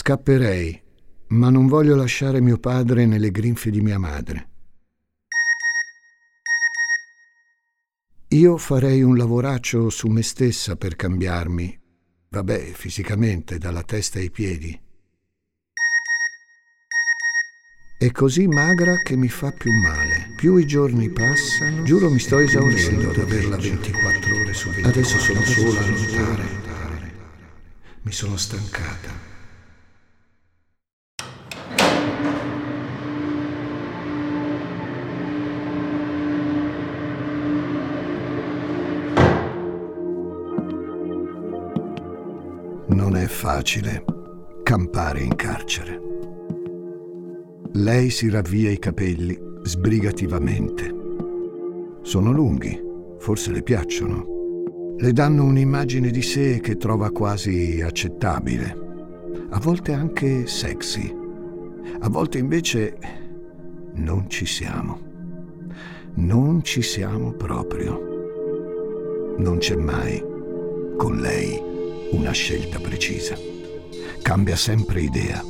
Scapperei, ma non voglio lasciare mio padre nelle grinfie di mia madre. Io farei un lavoraccio su me stessa per cambiarmi, vabbè, fisicamente, dalla testa ai piedi. È così magra che mi fa più male. Più i giorni passano, giuro mi sto esaurendo ad averla 24 ore su 24. Adesso sono sola a lottare. Mi sono stancata. Facile campare in carcere. Lei si ravvia i capelli sbrigativamente. Sono lunghi, forse le piacciono. Le danno un'immagine di sé che trova quasi accettabile, a volte anche sexy. A volte invece non ci siamo. Non ci siamo proprio. Non c'è mai con lei una scelta precisa. Cambia sempre idea.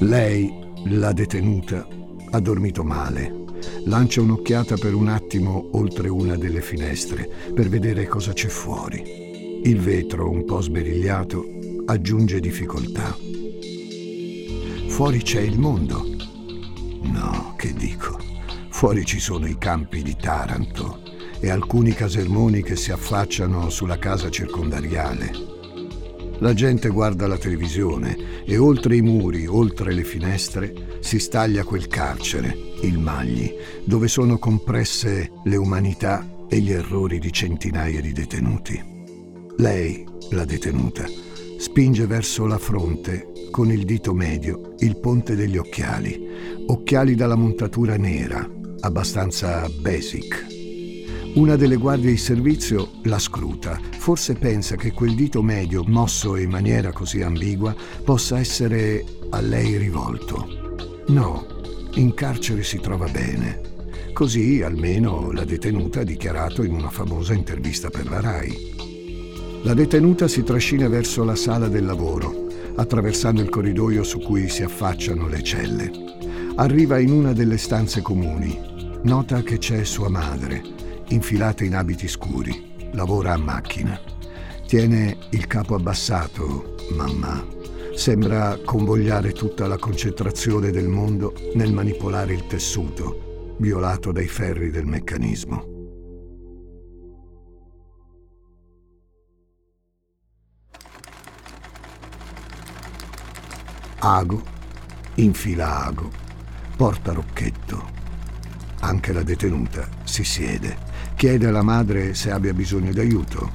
Lei la detenuta ha dormito male. Lancia un'occhiata per un attimo oltre una delle finestre per vedere cosa c'è fuori. Il vetro, un po' sberigliato, aggiunge difficoltà. Fuori c'è il mondo. No, che dico. Fuori ci sono i campi di Taranto e alcuni casermoni che si affacciano sulla casa circondariale. La gente guarda la televisione e oltre i muri, oltre le finestre, si staglia quel carcere, il Magli, dove sono compresse le umanità e gli errori di centinaia di detenuti. Lei, la detenuta, spinge verso la fronte con il dito medio il ponte degli occhiali, occhiali dalla montatura nera, abbastanza basic, una delle guardie di servizio la scruta. Forse pensa che quel dito medio, mosso in maniera così ambigua, possa essere a lei rivolto. No, in carcere si trova bene. Così almeno la detenuta ha dichiarato in una famosa intervista per la RAI. La detenuta si trascina verso la sala del lavoro, attraversando il corridoio su cui si affacciano le celle. Arriva in una delle stanze comuni. Nota che c'è sua madre infilata in abiti scuri, lavora a macchina. Tiene il capo abbassato, mamma. Sembra convogliare tutta la concentrazione del mondo nel manipolare il tessuto, violato dai ferri del meccanismo. Ago, infila ago, porta rocchetto. Anche la detenuta si siede Chiede alla madre se abbia bisogno d'aiuto.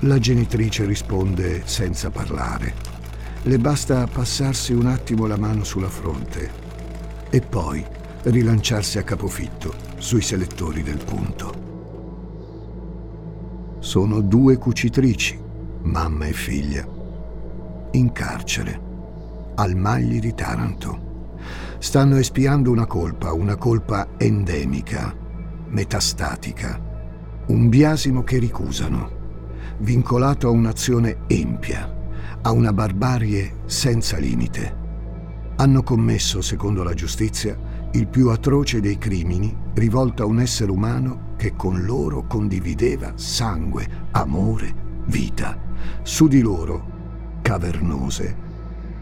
La genitrice risponde senza parlare. Le basta passarsi un attimo la mano sulla fronte e poi rilanciarsi a capofitto sui selettori del punto. Sono due cucitrici, mamma e figlia, in carcere, al Magli di Taranto. Stanno espiando una colpa, una colpa endemica metastatica, un biasimo che ricusano, vincolato a un'azione empia, a una barbarie senza limite. Hanno commesso, secondo la giustizia, il più atroce dei crimini rivolto a un essere umano che con loro condivideva sangue, amore, vita. Su di loro, cavernose,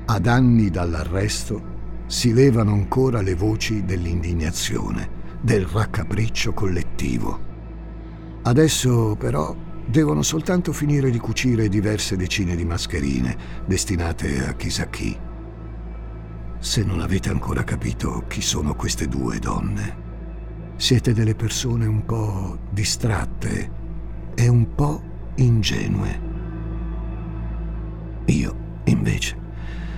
ad anni dall'arresto, si levano ancora le voci dell'indignazione del raccapriccio collettivo. Adesso però devono soltanto finire di cucire diverse decine di mascherine destinate a chissà chi. Se non avete ancora capito chi sono queste due donne, siete delle persone un po' distratte e un po' ingenue. Io, invece,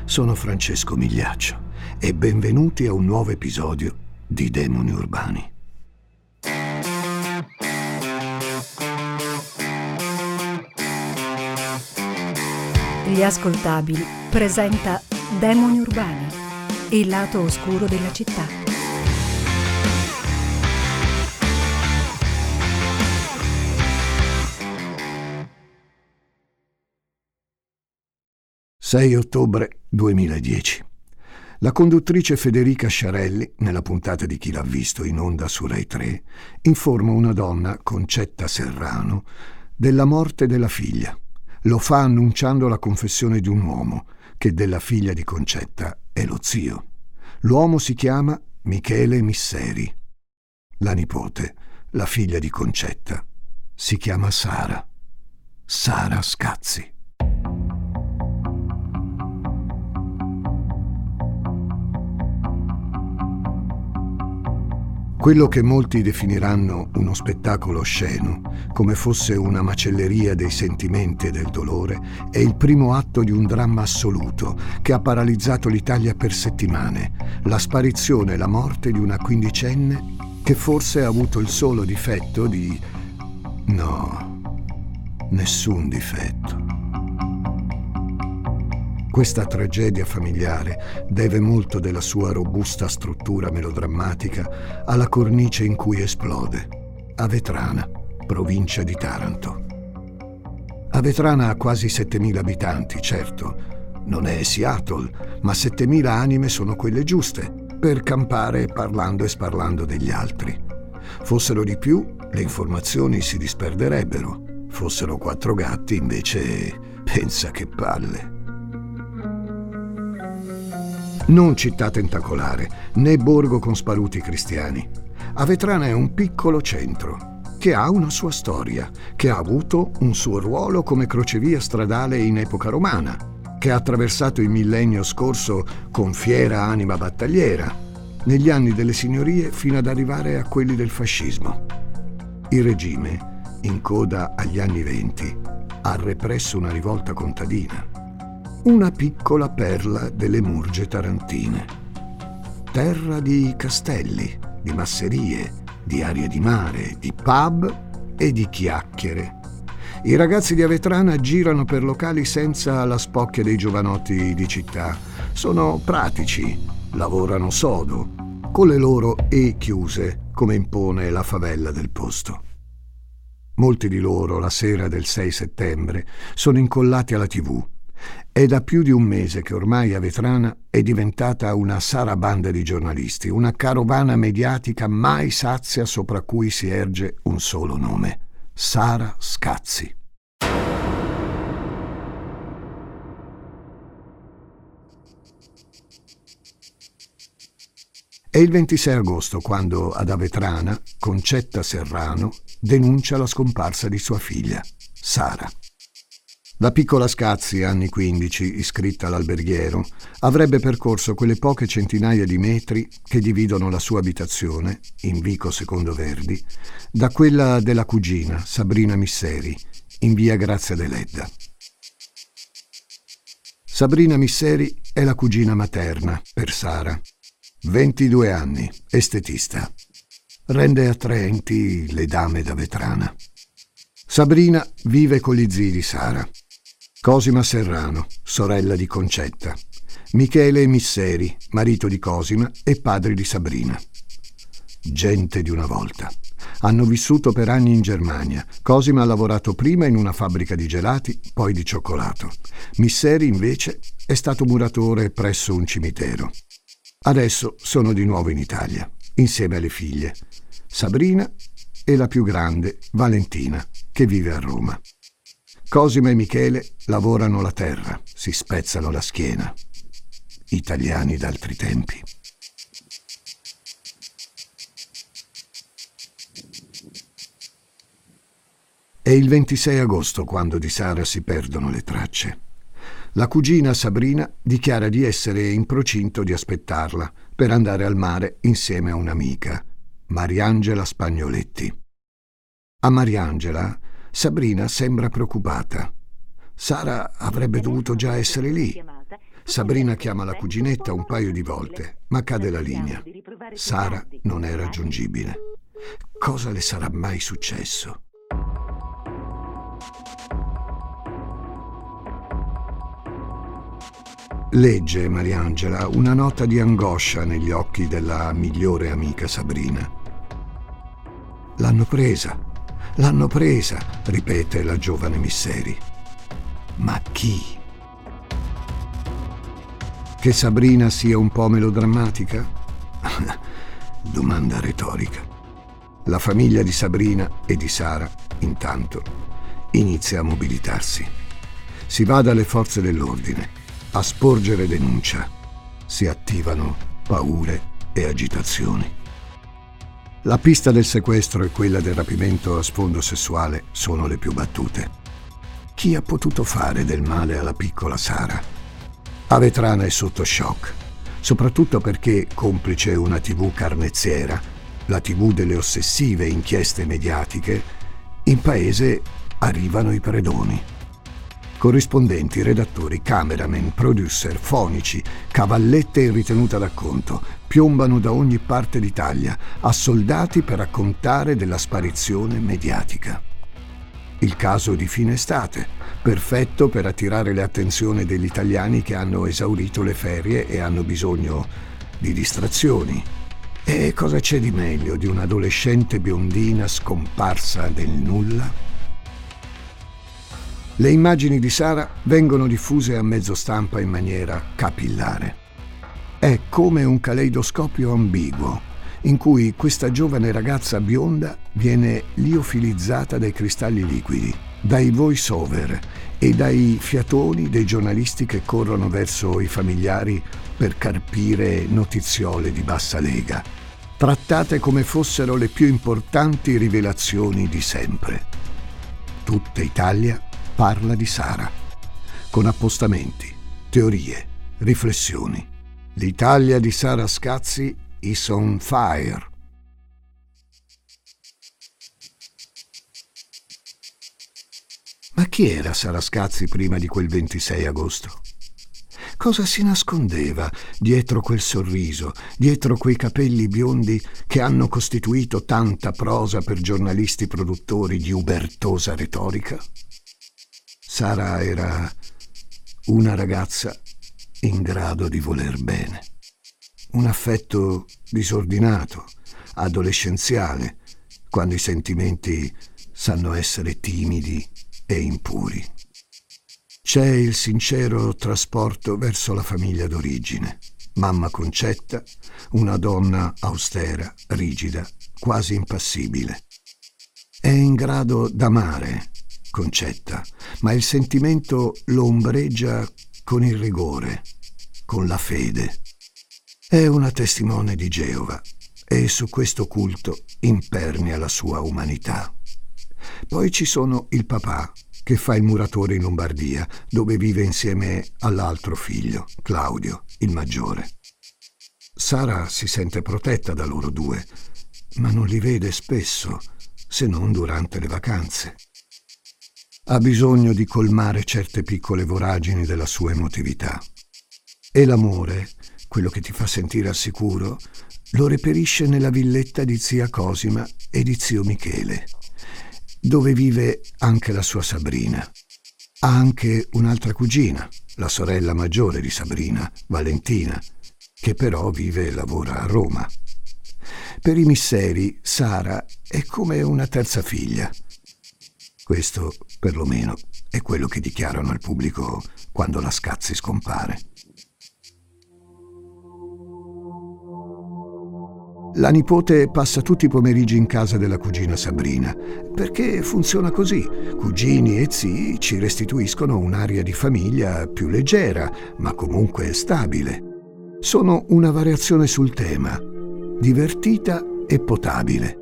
sono Francesco Migliaccio e benvenuti a un nuovo episodio di demoni urbani. Gli ascoltabili presenta Demoni urbani, il lato oscuro della città. 6 ottobre 2010. La conduttrice Federica Sciarelli, nella puntata di Chi l'ha visto in onda su Rai 3, informa una donna, Concetta Serrano, della morte della figlia. Lo fa annunciando la confessione di un uomo, che della figlia di Concetta è lo zio. L'uomo si chiama Michele Misseri. La nipote, la figlia di Concetta, si chiama Sara. Sara Scazzi. Quello che molti definiranno uno spettacolo osceno, come fosse una macelleria dei sentimenti e del dolore, è il primo atto di un dramma assoluto che ha paralizzato l'Italia per settimane, la sparizione e la morte di una quindicenne che forse ha avuto il solo difetto di... no, nessun difetto. Questa tragedia familiare deve molto della sua robusta struttura melodrammatica alla cornice in cui esplode, a Vetrana, provincia di Taranto. A Vetrana ha quasi 7.000 abitanti, certo. Non è Seattle, ma 7.000 anime sono quelle giuste per campare parlando e sparlando degli altri. Fossero di più, le informazioni si disperderebbero. Fossero quattro gatti, invece, pensa che palle. Non città tentacolare, né borgo con sparuti cristiani. Avetrana è un piccolo centro che ha una sua storia, che ha avuto un suo ruolo come crocevia stradale in epoca romana, che ha attraversato il millennio scorso con fiera anima battagliera, negli anni delle signorie fino ad arrivare a quelli del fascismo. Il regime, in coda agli anni venti, ha represso una rivolta contadina una piccola perla delle Murge tarantine. Terra di castelli, di masserie, di arie di mare, di pub e di chiacchiere. I ragazzi di Avetrana girano per locali senza la spocchia dei giovanotti di città. Sono pratici, lavorano sodo, con le loro E chiuse, come impone la favella del posto. Molti di loro, la sera del 6 settembre, sono incollati alla tv è da più di un mese che ormai a Vetrana è diventata una sarabanda di giornalisti, una carovana mediatica mai sazia sopra cui si erge un solo nome, Sara Scazzi. È il 26 agosto quando ad Avetrana Concetta Serrano denuncia la scomparsa di sua figlia, Sara. La piccola Scazzi, anni 15, iscritta all'alberghiero, avrebbe percorso quelle poche centinaia di metri che dividono la sua abitazione, in Vico Secondo Verdi, da quella della cugina, Sabrina Misseri, in via Grazia Deledda. Sabrina Misseri è la cugina materna per Sara. 22 anni, estetista. Rende attraenti le dame da vetrana. Sabrina vive con gli zii di Sara, Cosima Serrano, sorella di Concetta, Michele Misseri, marito di Cosima e padre di Sabrina. Gente di una volta. Hanno vissuto per anni in Germania. Cosima ha lavorato prima in una fabbrica di gelati, poi di cioccolato. Misseri, invece, è stato muratore presso un cimitero. Adesso sono di nuovo in Italia, insieme alle figlie, Sabrina e la più grande, Valentina, che vive a Roma. Cosima e Michele lavorano la terra, si spezzano la schiena. Italiani d'altri tempi. È il 26 agosto quando di Sara si perdono le tracce. La cugina Sabrina dichiara di essere in procinto di aspettarla per andare al mare insieme a un'amica, Mariangela Spagnoletti. A Mariangela Sabrina sembra preoccupata. Sara avrebbe dovuto già essere lì. Sabrina chiama la cuginetta un paio di volte, ma cade la linea. Sara non è raggiungibile. Cosa le sarà mai successo? Legge Mariangela una nota di angoscia negli occhi della migliore amica Sabrina. L'hanno presa, L'hanno presa, ripete la giovane Misseri. Ma chi? Che Sabrina sia un po' melodrammatica? Domanda retorica. La famiglia di Sabrina e di Sara, intanto, inizia a mobilitarsi. Si va dalle forze dell'ordine a sporgere denuncia. Si attivano paure e agitazioni. La pista del sequestro e quella del rapimento a sfondo sessuale sono le più battute. Chi ha potuto fare del male alla piccola Sara? Avetrana è sotto shock, soprattutto perché, complice una tv carnezziera, la tv delle ossessive inchieste mediatiche, in paese arrivano i predoni corrispondenti, redattori, cameraman, producer, fonici, cavallette in ritenuta d'acconto, piombano da ogni parte d'Italia, assoldati per raccontare della sparizione mediatica. Il caso di fine estate, perfetto per attirare l'attenzione degli italiani che hanno esaurito le ferie e hanno bisogno di distrazioni. E cosa c'è di meglio di un'adolescente biondina scomparsa nel nulla? Le immagini di Sara vengono diffuse a mezzo stampa in maniera capillare. È come un caleidoscopio ambiguo, in cui questa giovane ragazza bionda viene liofilizzata dai cristalli liquidi, dai voice-over e dai fiatoni dei giornalisti che corrono verso i familiari per carpire notiziole di bassa lega, trattate come fossero le più importanti rivelazioni di sempre. Tutta Italia parla di Sara, con appostamenti, teorie, riflessioni. L'Italia di Sara Scazzi is on fire. Ma chi era Sara Scazzi prima di quel 26 agosto? Cosa si nascondeva dietro quel sorriso, dietro quei capelli biondi che hanno costituito tanta prosa per giornalisti produttori di ubertosa retorica? Sara era una ragazza in grado di voler bene. Un affetto disordinato, adolescenziale, quando i sentimenti sanno essere timidi e impuri. C'è il sincero trasporto verso la famiglia d'origine. Mamma Concetta, una donna austera, rigida, quasi impassibile. È in grado d'amare Concetta, ma il sentimento lo ombreggia con il rigore, con la fede. È una testimone di Geova e su questo culto impernia la sua umanità. Poi ci sono il papà, che fa il muratore in Lombardia, dove vive insieme all'altro figlio, Claudio, il maggiore. Sara si sente protetta da loro due, ma non li vede spesso, se non durante le vacanze ha bisogno di colmare certe piccole voragini della sua emotività. E l'amore, quello che ti fa sentire al sicuro, lo reperisce nella villetta di zia Cosima e di zio Michele, dove vive anche la sua Sabrina. Ha anche un'altra cugina, la sorella maggiore di Sabrina, Valentina, che però vive e lavora a Roma. Per i misseri, Sara è come una terza figlia. Questo, perlomeno, è quello che dichiarano al pubblico quando la Scazzi scompare. La nipote passa tutti i pomeriggi in casa della cugina Sabrina, perché funziona così. Cugini e zii ci restituiscono un'aria di famiglia più leggera, ma comunque stabile. Sono una variazione sul tema, divertita e potabile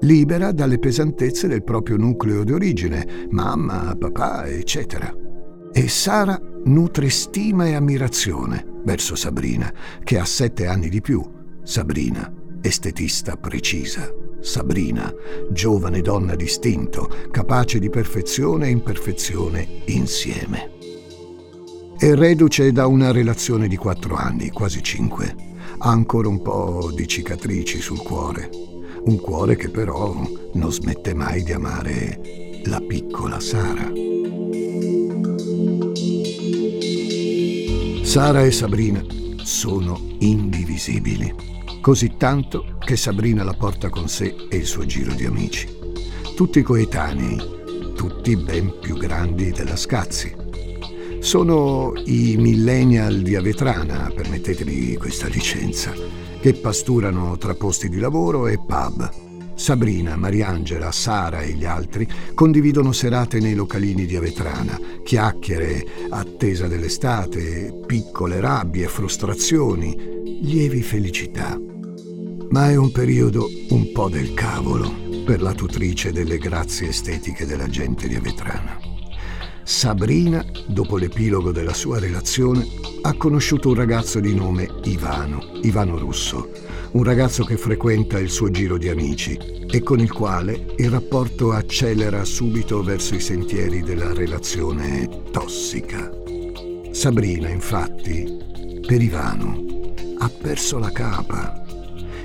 libera dalle pesantezze del proprio nucleo di origine, mamma, papà, eccetera. E Sara nutre stima e ammirazione verso Sabrina, che ha sette anni di più. Sabrina, estetista precisa. Sabrina, giovane donna distinto, capace di perfezione e imperfezione insieme. È reduce da una relazione di quattro anni, quasi cinque. Ha ancora un po' di cicatrici sul cuore un cuore che però non smette mai di amare la piccola Sara. Sara e Sabrina sono indivisibili, così tanto che Sabrina la porta con sé e il suo giro di amici. Tutti coetanei, tutti ben più grandi della Scazzi. Sono i millennial di Avetrana, permettetemi questa licenza, che pasturano tra posti di lavoro e pub. Sabrina, Mariangela, Sara e gli altri condividono serate nei localini di Avetrana, chiacchiere, attesa dell'estate, piccole rabbie, frustrazioni, lievi felicità. Ma è un periodo un po' del cavolo per la tutrice delle grazie estetiche della gente di Avetrana. Sabrina, dopo l'epilogo della sua relazione, ha conosciuto un ragazzo di nome Ivano, Ivano Russo, un ragazzo che frequenta il suo giro di amici e con il quale il rapporto accelera subito verso i sentieri della relazione tossica. Sabrina, infatti, per Ivano, ha perso la capa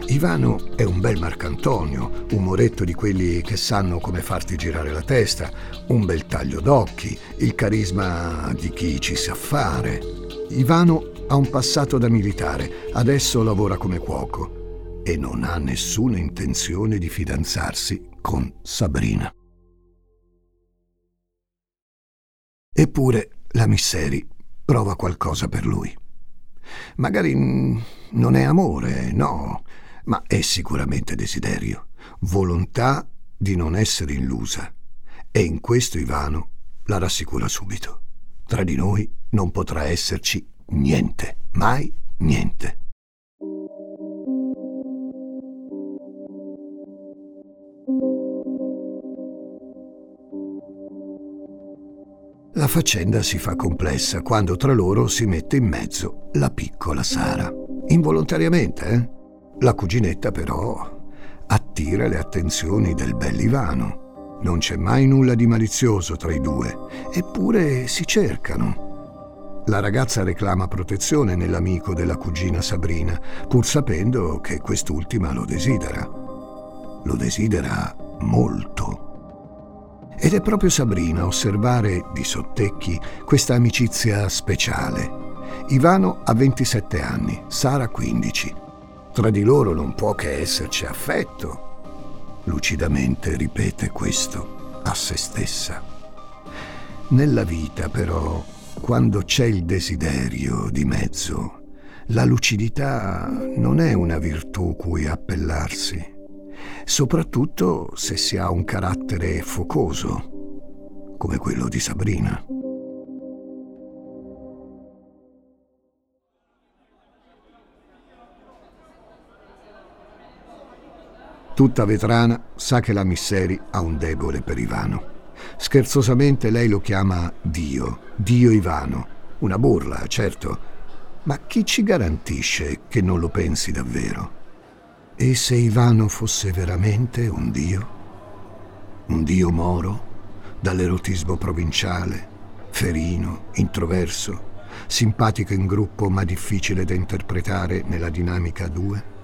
Ivano è un bel Marcantonio, un moretto di quelli che sanno come farti girare la testa, un bel taglio d'occhi, il carisma di chi ci sa fare. Ivano ha un passato da militare, adesso lavora come cuoco e non ha nessuna intenzione di fidanzarsi con Sabrina. Eppure la Misseri prova qualcosa per lui. Magari non è amore, no, ma è sicuramente desiderio, volontà di non essere illusa. E in questo Ivano la rassicura subito. Tra di noi non potrà esserci niente, mai niente. La faccenda si fa complessa quando tra loro si mette in mezzo la piccola Sara. Involontariamente, eh? La cuginetta però attira le attenzioni del bell'Ivano. Non c'è mai nulla di malizioso tra i due, eppure si cercano. La ragazza reclama protezione nell'amico della cugina Sabrina, pur sapendo che quest'ultima lo desidera. Lo desidera molto. Ed è proprio Sabrina a osservare di sottecchi questa amicizia speciale. Ivano ha 27 anni, Sara 15. Tra di loro non può che esserci affetto. Lucidamente ripete questo a se stessa. Nella vita però, quando c'è il desiderio di mezzo, la lucidità non è una virtù cui appellarsi, soprattutto se si ha un carattere focoso, come quello di Sabrina. Tutta vetrana sa che la Misseri ha un debole per Ivano. Scherzosamente lei lo chiama Dio, Dio Ivano. Una burla, certo, ma chi ci garantisce che non lo pensi davvero? E se Ivano fosse veramente un Dio? Un Dio moro, dall'erotismo provinciale, ferino, introverso, simpatico in gruppo ma difficile da interpretare nella dinamica a due?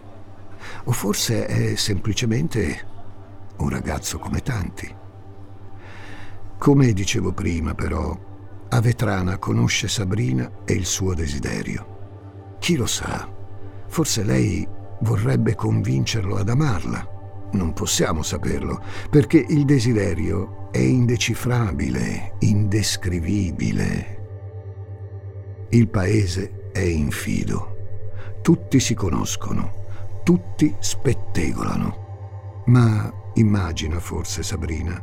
O forse è semplicemente un ragazzo come tanti. Come dicevo prima, però, Avetrana conosce Sabrina e il suo desiderio. Chi lo sa, forse lei vorrebbe convincerlo ad amarla. Non possiamo saperlo, perché il desiderio è indecifrabile, indescrivibile. Il paese è infido. Tutti si conoscono tutti spettegolano. Ma immagina forse Sabrina,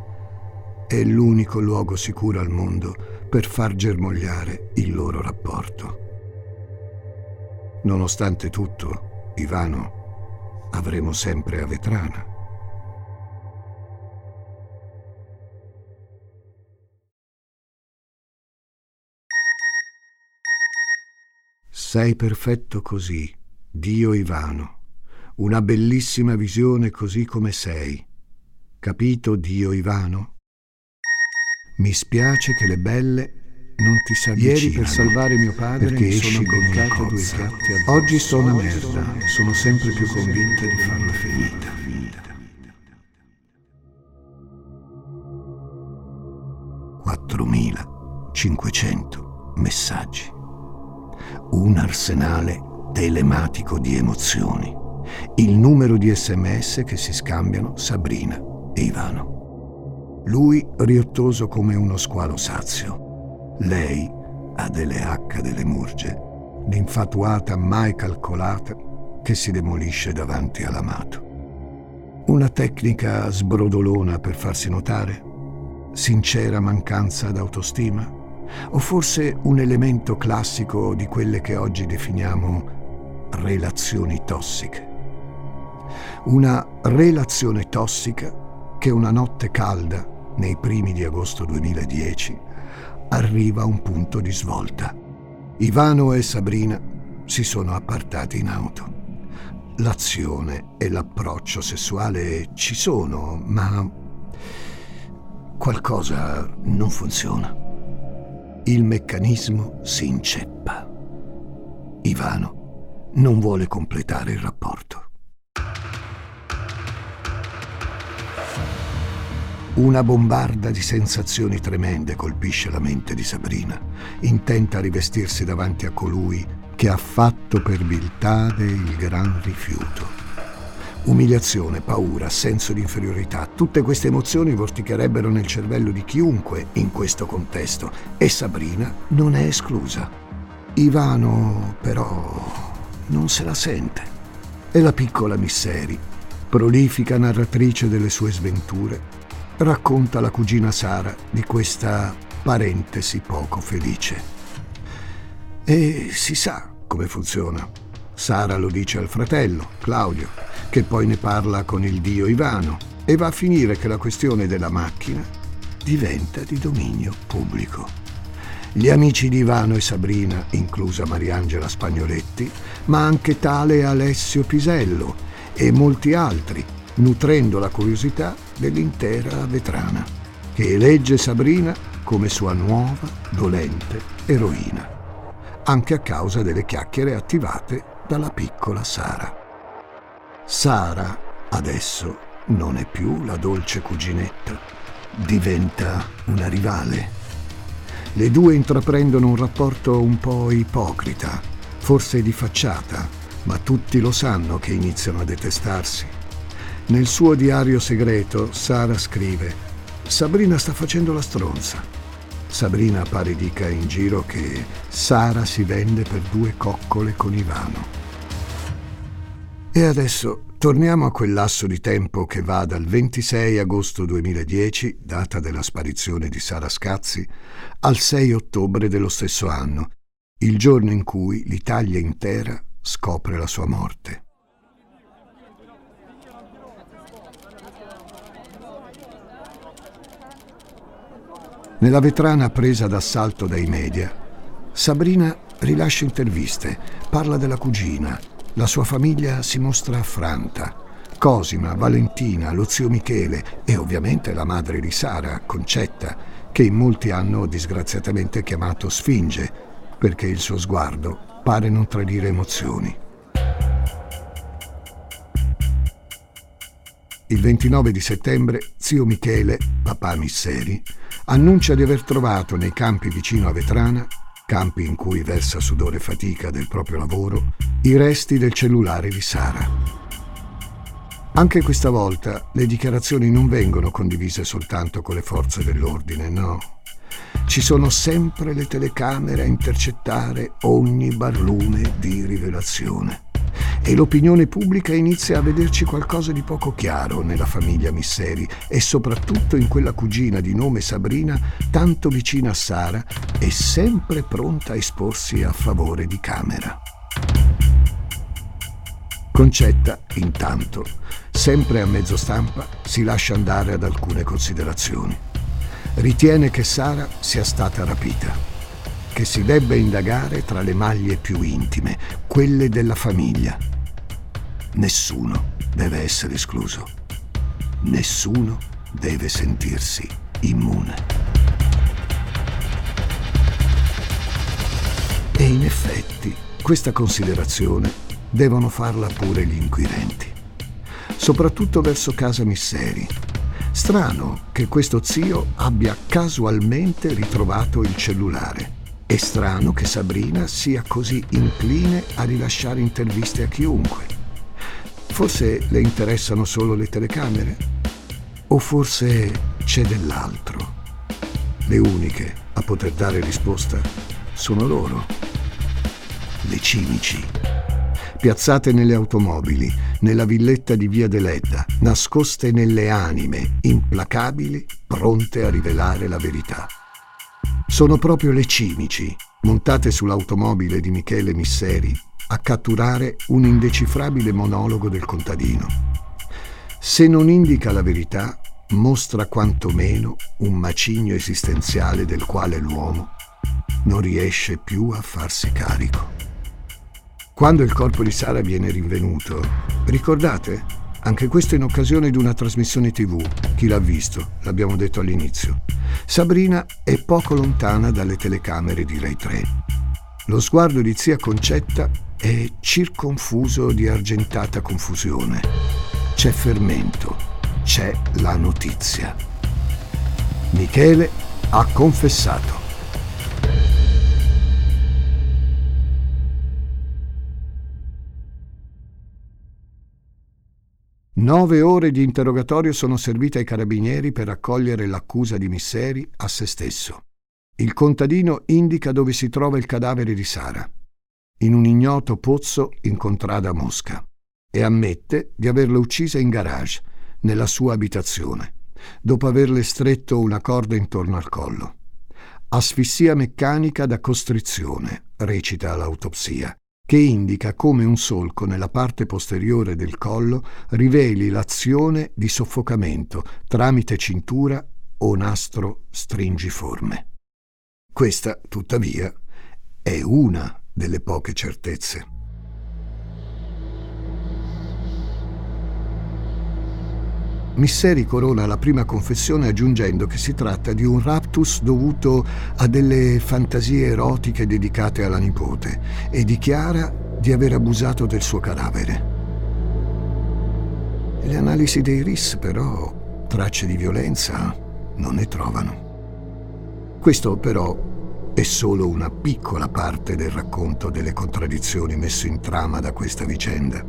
è l'unico luogo sicuro al mondo per far germogliare il loro rapporto. Nonostante tutto, Ivano, avremo sempre a Vetrana. Sei perfetto così, Dio Ivano una bellissima visione così come sei. Capito, Dio Ivano? Mi spiace che le belle non ti s'avvicinano. Ieri per salvare mio padre perché mi sono beccato due piatti addosso. Oggi sto una merda sono sempre più convinta di farla finita. 4.500 messaggi. Un arsenale telematico di emozioni il numero di sms che si scambiano Sabrina e Ivano. Lui riottoso come uno squalo sazio, lei Adele H delle Murge, l'infatuata mai calcolata che si demolisce davanti all'amato. Una tecnica sbrodolona per farsi notare? Sincera mancanza d'autostima? O forse un elemento classico di quelle che oggi definiamo relazioni tossiche? Una relazione tossica che una notte calda, nei primi di agosto 2010, arriva a un punto di svolta. Ivano e Sabrina si sono appartati in auto. L'azione e l'approccio sessuale ci sono, ma qualcosa non funziona. Il meccanismo si inceppa. Ivano non vuole completare il rapporto. Una bombarda di sensazioni tremende colpisce la mente di Sabrina, intenta a rivestirsi davanti a colui che ha fatto per viltade il gran rifiuto. Umiliazione, paura, senso di inferiorità, tutte queste emozioni vorticherebbero nel cervello di chiunque in questo contesto e Sabrina non è esclusa. Ivano però non se la sente. E la piccola Misseri, prolifica narratrice delle sue sventure, racconta la cugina Sara di questa parentesi poco felice. E si sa come funziona. Sara lo dice al fratello, Claudio, che poi ne parla con il dio Ivano e va a finire che la questione della macchina diventa di dominio pubblico. Gli amici di Ivano e Sabrina, inclusa Mariangela Spagnoletti, ma anche tale Alessio Pisello e molti altri, nutrendo la curiosità dell'intera vetrana, che elegge Sabrina come sua nuova, dolente eroina, anche a causa delle chiacchiere attivate dalla piccola Sara. Sara adesso non è più la dolce cuginetta, diventa una rivale. Le due intraprendono un rapporto un po' ipocrita, forse di facciata, ma tutti lo sanno che iniziano a detestarsi nel suo diario segreto Sara scrive Sabrina sta facendo la stronza. Sabrina pare dica in giro che Sara si vende per due coccole con Ivano. E adesso torniamo a quel lasso di tempo che va dal 26 agosto 2010, data della sparizione di Sara Scazzi, al 6 ottobre dello stesso anno, il giorno in cui l'Italia intera scopre la sua morte. Nella vetrana presa d'assalto dai media, Sabrina rilascia interviste, parla della cugina, la sua famiglia si mostra affranta. Cosima, Valentina, lo zio Michele e ovviamente la madre di Sara, Concetta, che in molti hanno disgraziatamente chiamato Sfinge, perché il suo sguardo pare non tradire emozioni. Il 29 di settembre, zio Michele, papà Misseri, annuncia di aver trovato nei campi vicino a Vetrana, campi in cui versa sudore e fatica del proprio lavoro, i resti del cellulare di Sara. Anche questa volta le dichiarazioni non vengono condivise soltanto con le forze dell'ordine, no. Ci sono sempre le telecamere a intercettare ogni barlume di rivelazione e l'opinione pubblica inizia a vederci qualcosa di poco chiaro nella famiglia Misseri e soprattutto in quella cugina di nome Sabrina, tanto vicina a Sara e sempre pronta a esporsi a favore di Camera. Concetta, intanto, sempre a mezzo stampa, si lascia andare ad alcune considerazioni. Ritiene che Sara sia stata rapita che si debba indagare tra le maglie più intime, quelle della famiglia. Nessuno deve essere escluso. Nessuno deve sentirsi immune. E in effetti questa considerazione devono farla pure gli inquirenti, soprattutto verso casa Misseri. Strano che questo zio abbia casualmente ritrovato il cellulare è strano che Sabrina sia così incline a rilasciare interviste a chiunque. Forse le interessano solo le telecamere? O forse c'è dell'altro? Le uniche a poter dare risposta sono loro, le cimici, piazzate nelle automobili, nella villetta di Via Deledda, nascoste nelle anime, implacabili, pronte a rivelare la verità. Sono proprio le cimici, montate sull'automobile di Michele Misseri, a catturare un indecifrabile monologo del contadino. Se non indica la verità, mostra quantomeno un macigno esistenziale del quale l'uomo non riesce più a farsi carico. Quando il corpo di Sara viene rinvenuto, ricordate? Anche questo in occasione di una trasmissione tv. Chi l'ha visto? L'abbiamo detto all'inizio. Sabrina è poco lontana dalle telecamere di Rai 3. Lo sguardo di zia Concetta è circonfuso di argentata confusione. C'è fermento, c'è la notizia. Michele ha confessato. Nove ore di interrogatorio sono servite ai carabinieri per raccogliere l'accusa di Misseri a se stesso. Il contadino indica dove si trova il cadavere di Sara, in un ignoto pozzo in contrada Mosca, e ammette di averla uccisa in garage, nella sua abitazione, dopo averle stretto una corda intorno al collo. Asfissia meccanica da costrizione, recita l'autopsia, che indica come un solco nella parte posteriore del collo riveli l'azione di soffocamento tramite cintura o nastro stringiforme. Questa, tuttavia, è una delle poche certezze. Misseri corona la prima confessione aggiungendo che si tratta di un raptus dovuto a delle fantasie erotiche dedicate alla nipote e dichiara di aver abusato del suo cadavere. Le analisi dei RIS però tracce di violenza non ne trovano. Questo però è solo una piccola parte del racconto delle contraddizioni messo in trama da questa vicenda,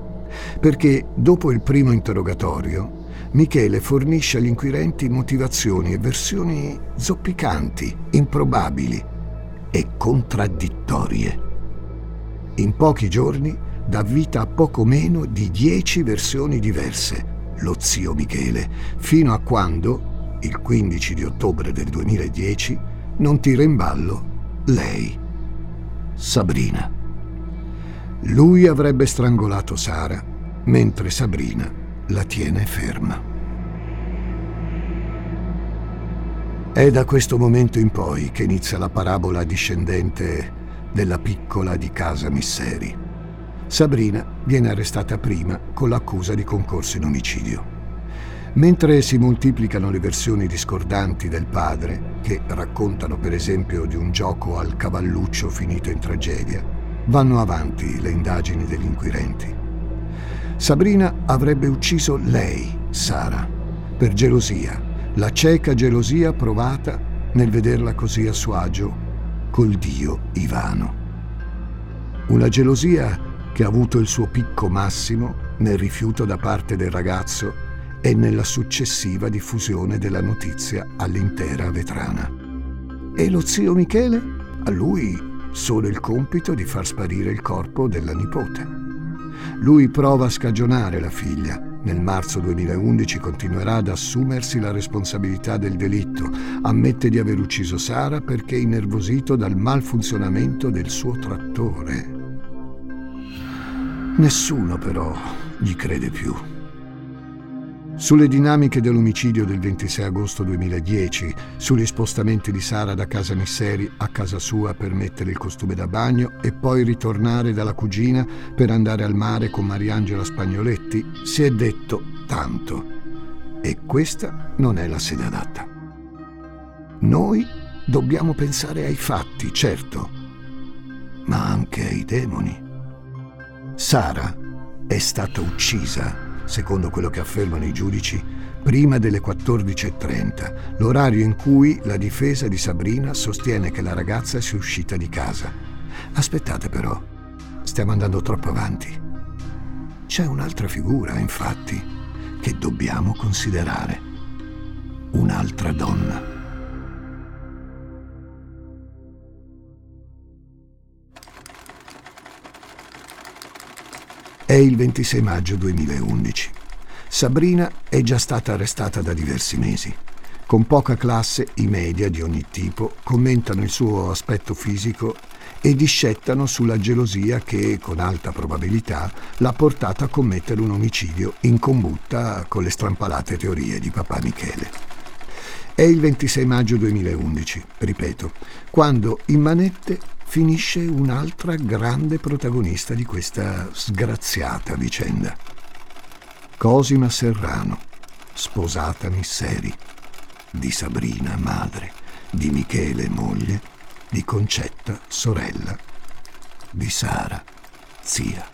perché dopo il primo interrogatorio Michele fornisce agli inquirenti motivazioni e versioni zoppicanti, improbabili e contraddittorie. In pochi giorni dà vita a poco meno di dieci versioni diverse, lo zio Michele, fino a quando, il 15 di ottobre del 2010, non tira in ballo lei, Sabrina. Lui avrebbe strangolato Sara, mentre Sabrina la tiene ferma. È da questo momento in poi che inizia la parabola discendente della piccola di casa Misseri. Sabrina viene arrestata prima con l'accusa di concorso in omicidio. Mentre si moltiplicano le versioni discordanti del padre, che raccontano per esempio di un gioco al cavalluccio finito in tragedia, vanno avanti le indagini degli inquirenti. Sabrina avrebbe ucciso lei, Sara, per gelosia, la cieca gelosia provata nel vederla così a suo agio col dio Ivano. Una gelosia che ha avuto il suo picco massimo nel rifiuto da parte del ragazzo e nella successiva diffusione della notizia all'intera vetrana. E lo zio Michele? A lui solo il compito di far sparire il corpo della nipote. Lui prova a scagionare la figlia. Nel marzo 2011 continuerà ad assumersi la responsabilità del delitto. Ammette di aver ucciso Sara perché innervosito dal malfunzionamento del suo trattore. Nessuno però gli crede più. Sulle dinamiche dell'omicidio del 26 agosto 2010, sugli spostamenti di Sara da casa Misseri a casa sua per mettere il costume da bagno e poi ritornare dalla cugina per andare al mare con Mariangela Spagnoletti, si è detto tanto. E questa non è la sede adatta. Noi dobbiamo pensare ai fatti, certo, ma anche ai demoni. Sara è stata uccisa secondo quello che affermano i giudici, prima delle 14.30, l'orario in cui la difesa di Sabrina sostiene che la ragazza sia uscita di casa. Aspettate però, stiamo andando troppo avanti. C'è un'altra figura, infatti, che dobbiamo considerare. Un'altra donna. È il 26 maggio 2011. Sabrina è già stata arrestata da diversi mesi. Con poca classe i media di ogni tipo commentano il suo aspetto fisico e discettano sulla gelosia che, con alta probabilità, l'ha portata a commettere un omicidio in combutta con le strampalate teorie di papà Michele. È il 26 maggio 2011, ripeto, quando in manette finisce un'altra grande protagonista di questa sgraziata vicenda. Cosima Serrano, sposata Misseri di Sabrina, madre, di Michele, moglie, di Concetta, sorella, di Sara, zia.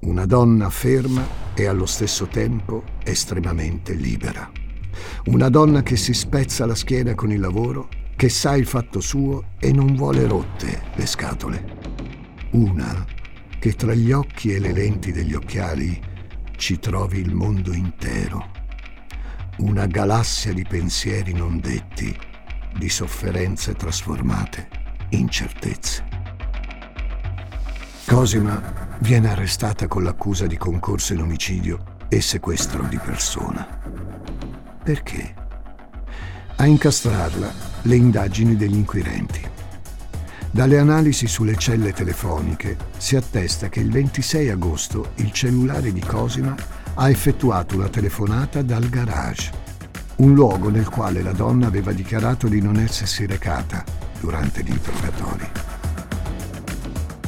Una donna ferma e allo stesso tempo estremamente libera. Una donna che si spezza la schiena con il lavoro, che sa il fatto suo e non vuole rotte le scatole. Una che tra gli occhi e le lenti degli occhiali ci trovi il mondo intero, una galassia di pensieri non detti, di sofferenze trasformate in certezze. Cosima viene arrestata con l'accusa di concorso in omicidio e sequestro di persona. Perché? A incastrarla le indagini degli inquirenti. Dalle analisi sulle celle telefoniche si attesta che il 26 agosto il cellulare di Cosima ha effettuato una telefonata dal garage, un luogo nel quale la donna aveva dichiarato di non essersi recata durante gli interrogatori.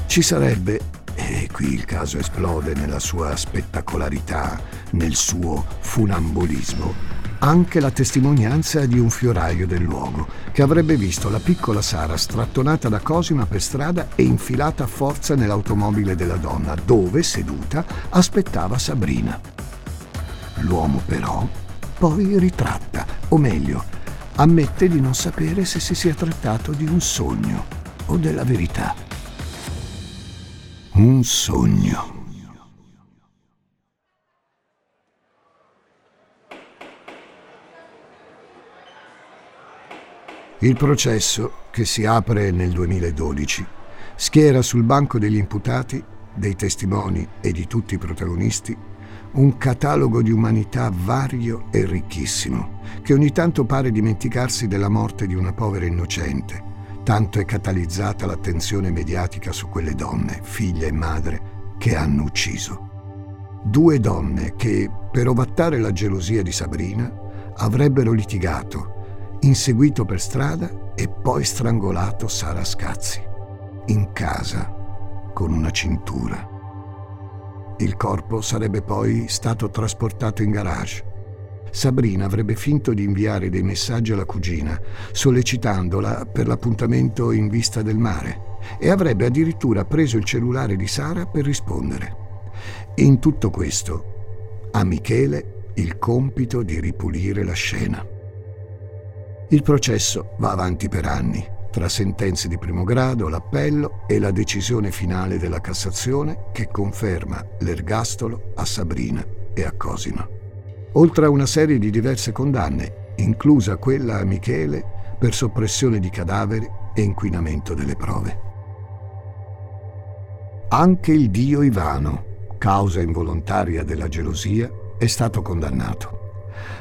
Ci sarebbe, e qui il caso esplode nella sua spettacolarità, nel suo funambulismo, anche la testimonianza di un fioraio del luogo, che avrebbe visto la piccola Sara strattonata da Cosima per strada e infilata a forza nell'automobile della donna, dove, seduta, aspettava Sabrina. L'uomo però poi ritratta, o meglio, ammette di non sapere se si sia trattato di un sogno o della verità. Un sogno. Il processo, che si apre nel 2012, schiera sul banco degli imputati, dei testimoni e di tutti i protagonisti un catalogo di umanità vario e ricchissimo, che ogni tanto pare dimenticarsi della morte di una povera innocente, tanto è catalizzata l'attenzione mediatica su quelle donne, figlia e madre, che hanno ucciso. Due donne che, per ovattare la gelosia di Sabrina, avrebbero litigato inseguito per strada e poi strangolato Sara Scazzi, in casa, con una cintura. Il corpo sarebbe poi stato trasportato in garage. Sabrina avrebbe finto di inviare dei messaggi alla cugina, sollecitandola per l'appuntamento in vista del mare, e avrebbe addirittura preso il cellulare di Sara per rispondere. In tutto questo, a Michele il compito di ripulire la scena. Il processo va avanti per anni, tra sentenze di primo grado, l'appello e la decisione finale della Cassazione che conferma l'ergastolo a Sabrina e a Cosima. Oltre a una serie di diverse condanne, inclusa quella a Michele per soppressione di cadaveri e inquinamento delle prove. Anche il dio Ivano, causa involontaria della gelosia, è stato condannato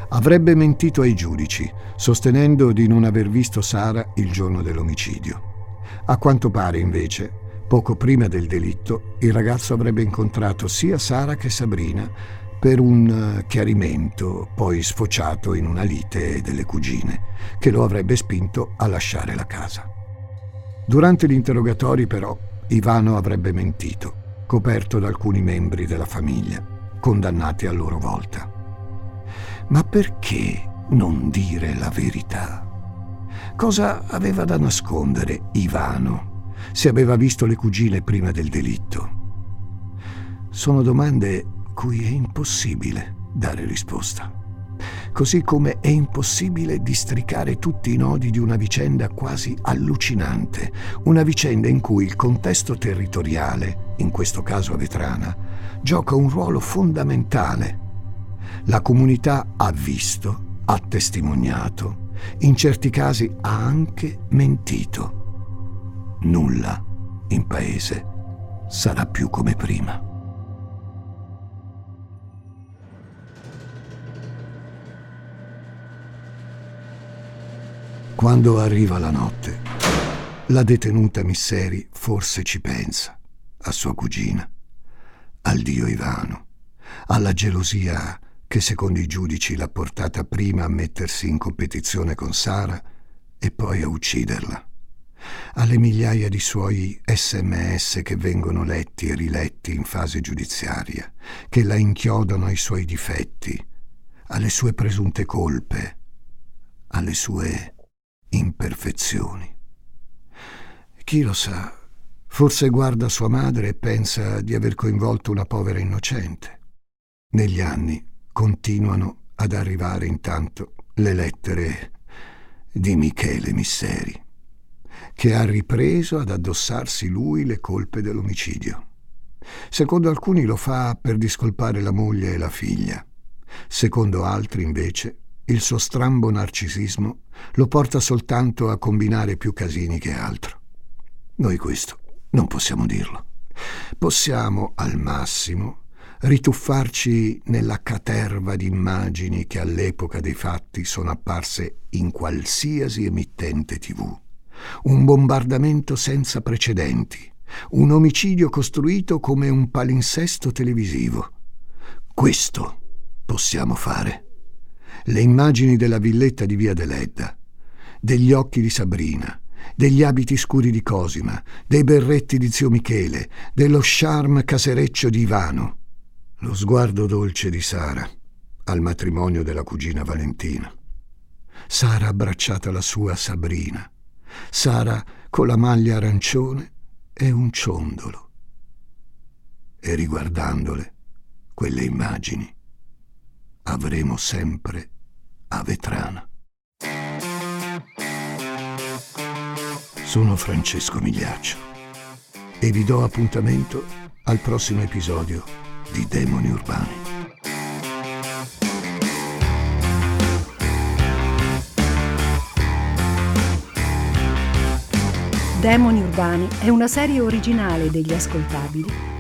avrebbe mentito ai giudici, sostenendo di non aver visto Sara il giorno dell'omicidio. A quanto pare, invece, poco prima del delitto, il ragazzo avrebbe incontrato sia Sara che Sabrina per un eh, chiarimento, poi sfociato in una lite delle cugine, che lo avrebbe spinto a lasciare la casa. Durante gli interrogatori, però, Ivano avrebbe mentito, coperto da alcuni membri della famiglia, condannati a loro volta. Ma perché non dire la verità? Cosa aveva da nascondere Ivano se aveva visto le cugine prima del delitto? Sono domande cui è impossibile dare risposta. Così come è impossibile districare tutti i nodi di una vicenda quasi allucinante, una vicenda in cui il contesto territoriale, in questo caso a Vetrana, gioca un ruolo fondamentale la comunità ha visto, ha testimoniato In certi casi ha anche mentito. Nulla in paese sarà più come prima. Quando arriva la notte, la detenuta Misseri forse ci pensa a sua cugina, al dio Ivano, alla gelosia che secondo i giudici l'ha portata prima a mettersi in competizione con Sara e poi a ucciderla, alle migliaia di suoi sms che vengono letti e riletti in fase giudiziaria, che la inchiodano ai suoi difetti, alle sue presunte colpe, alle sue imperfezioni. Chi lo sa, forse guarda sua madre e pensa di aver coinvolto una povera innocente. Negli anni continuano ad arrivare intanto le lettere di Michele Misseri, che ha ripreso ad addossarsi lui le colpe dell'omicidio. Secondo alcuni lo fa per discolpare la moglie e la figlia, secondo altri invece il suo strambo narcisismo lo porta soltanto a combinare più casini che altro. Noi questo non possiamo dirlo. Possiamo, al massimo, rituffarci nella caterva di immagini che all'epoca dei fatti sono apparse in qualsiasi emittente tv. Un bombardamento senza precedenti, un omicidio costruito come un palinsesto televisivo. Questo possiamo fare le immagini della villetta di via Deledda, degli occhi di Sabrina, degli abiti scuri di Cosima, dei berretti di zio Michele, dello charme casereccio di Ivano, lo sguardo dolce di Sara al matrimonio della cugina Valentina. Sara abbracciata alla sua Sabrina, Sara con la maglia arancione e un ciondolo. E riguardandole, quelle immagini, avremo sempre a Vetrana. Sono Francesco Migliaccio e vi do appuntamento al prossimo episodio di Demoni Urbani. Demoni Urbani è una serie originale degli ascoltabili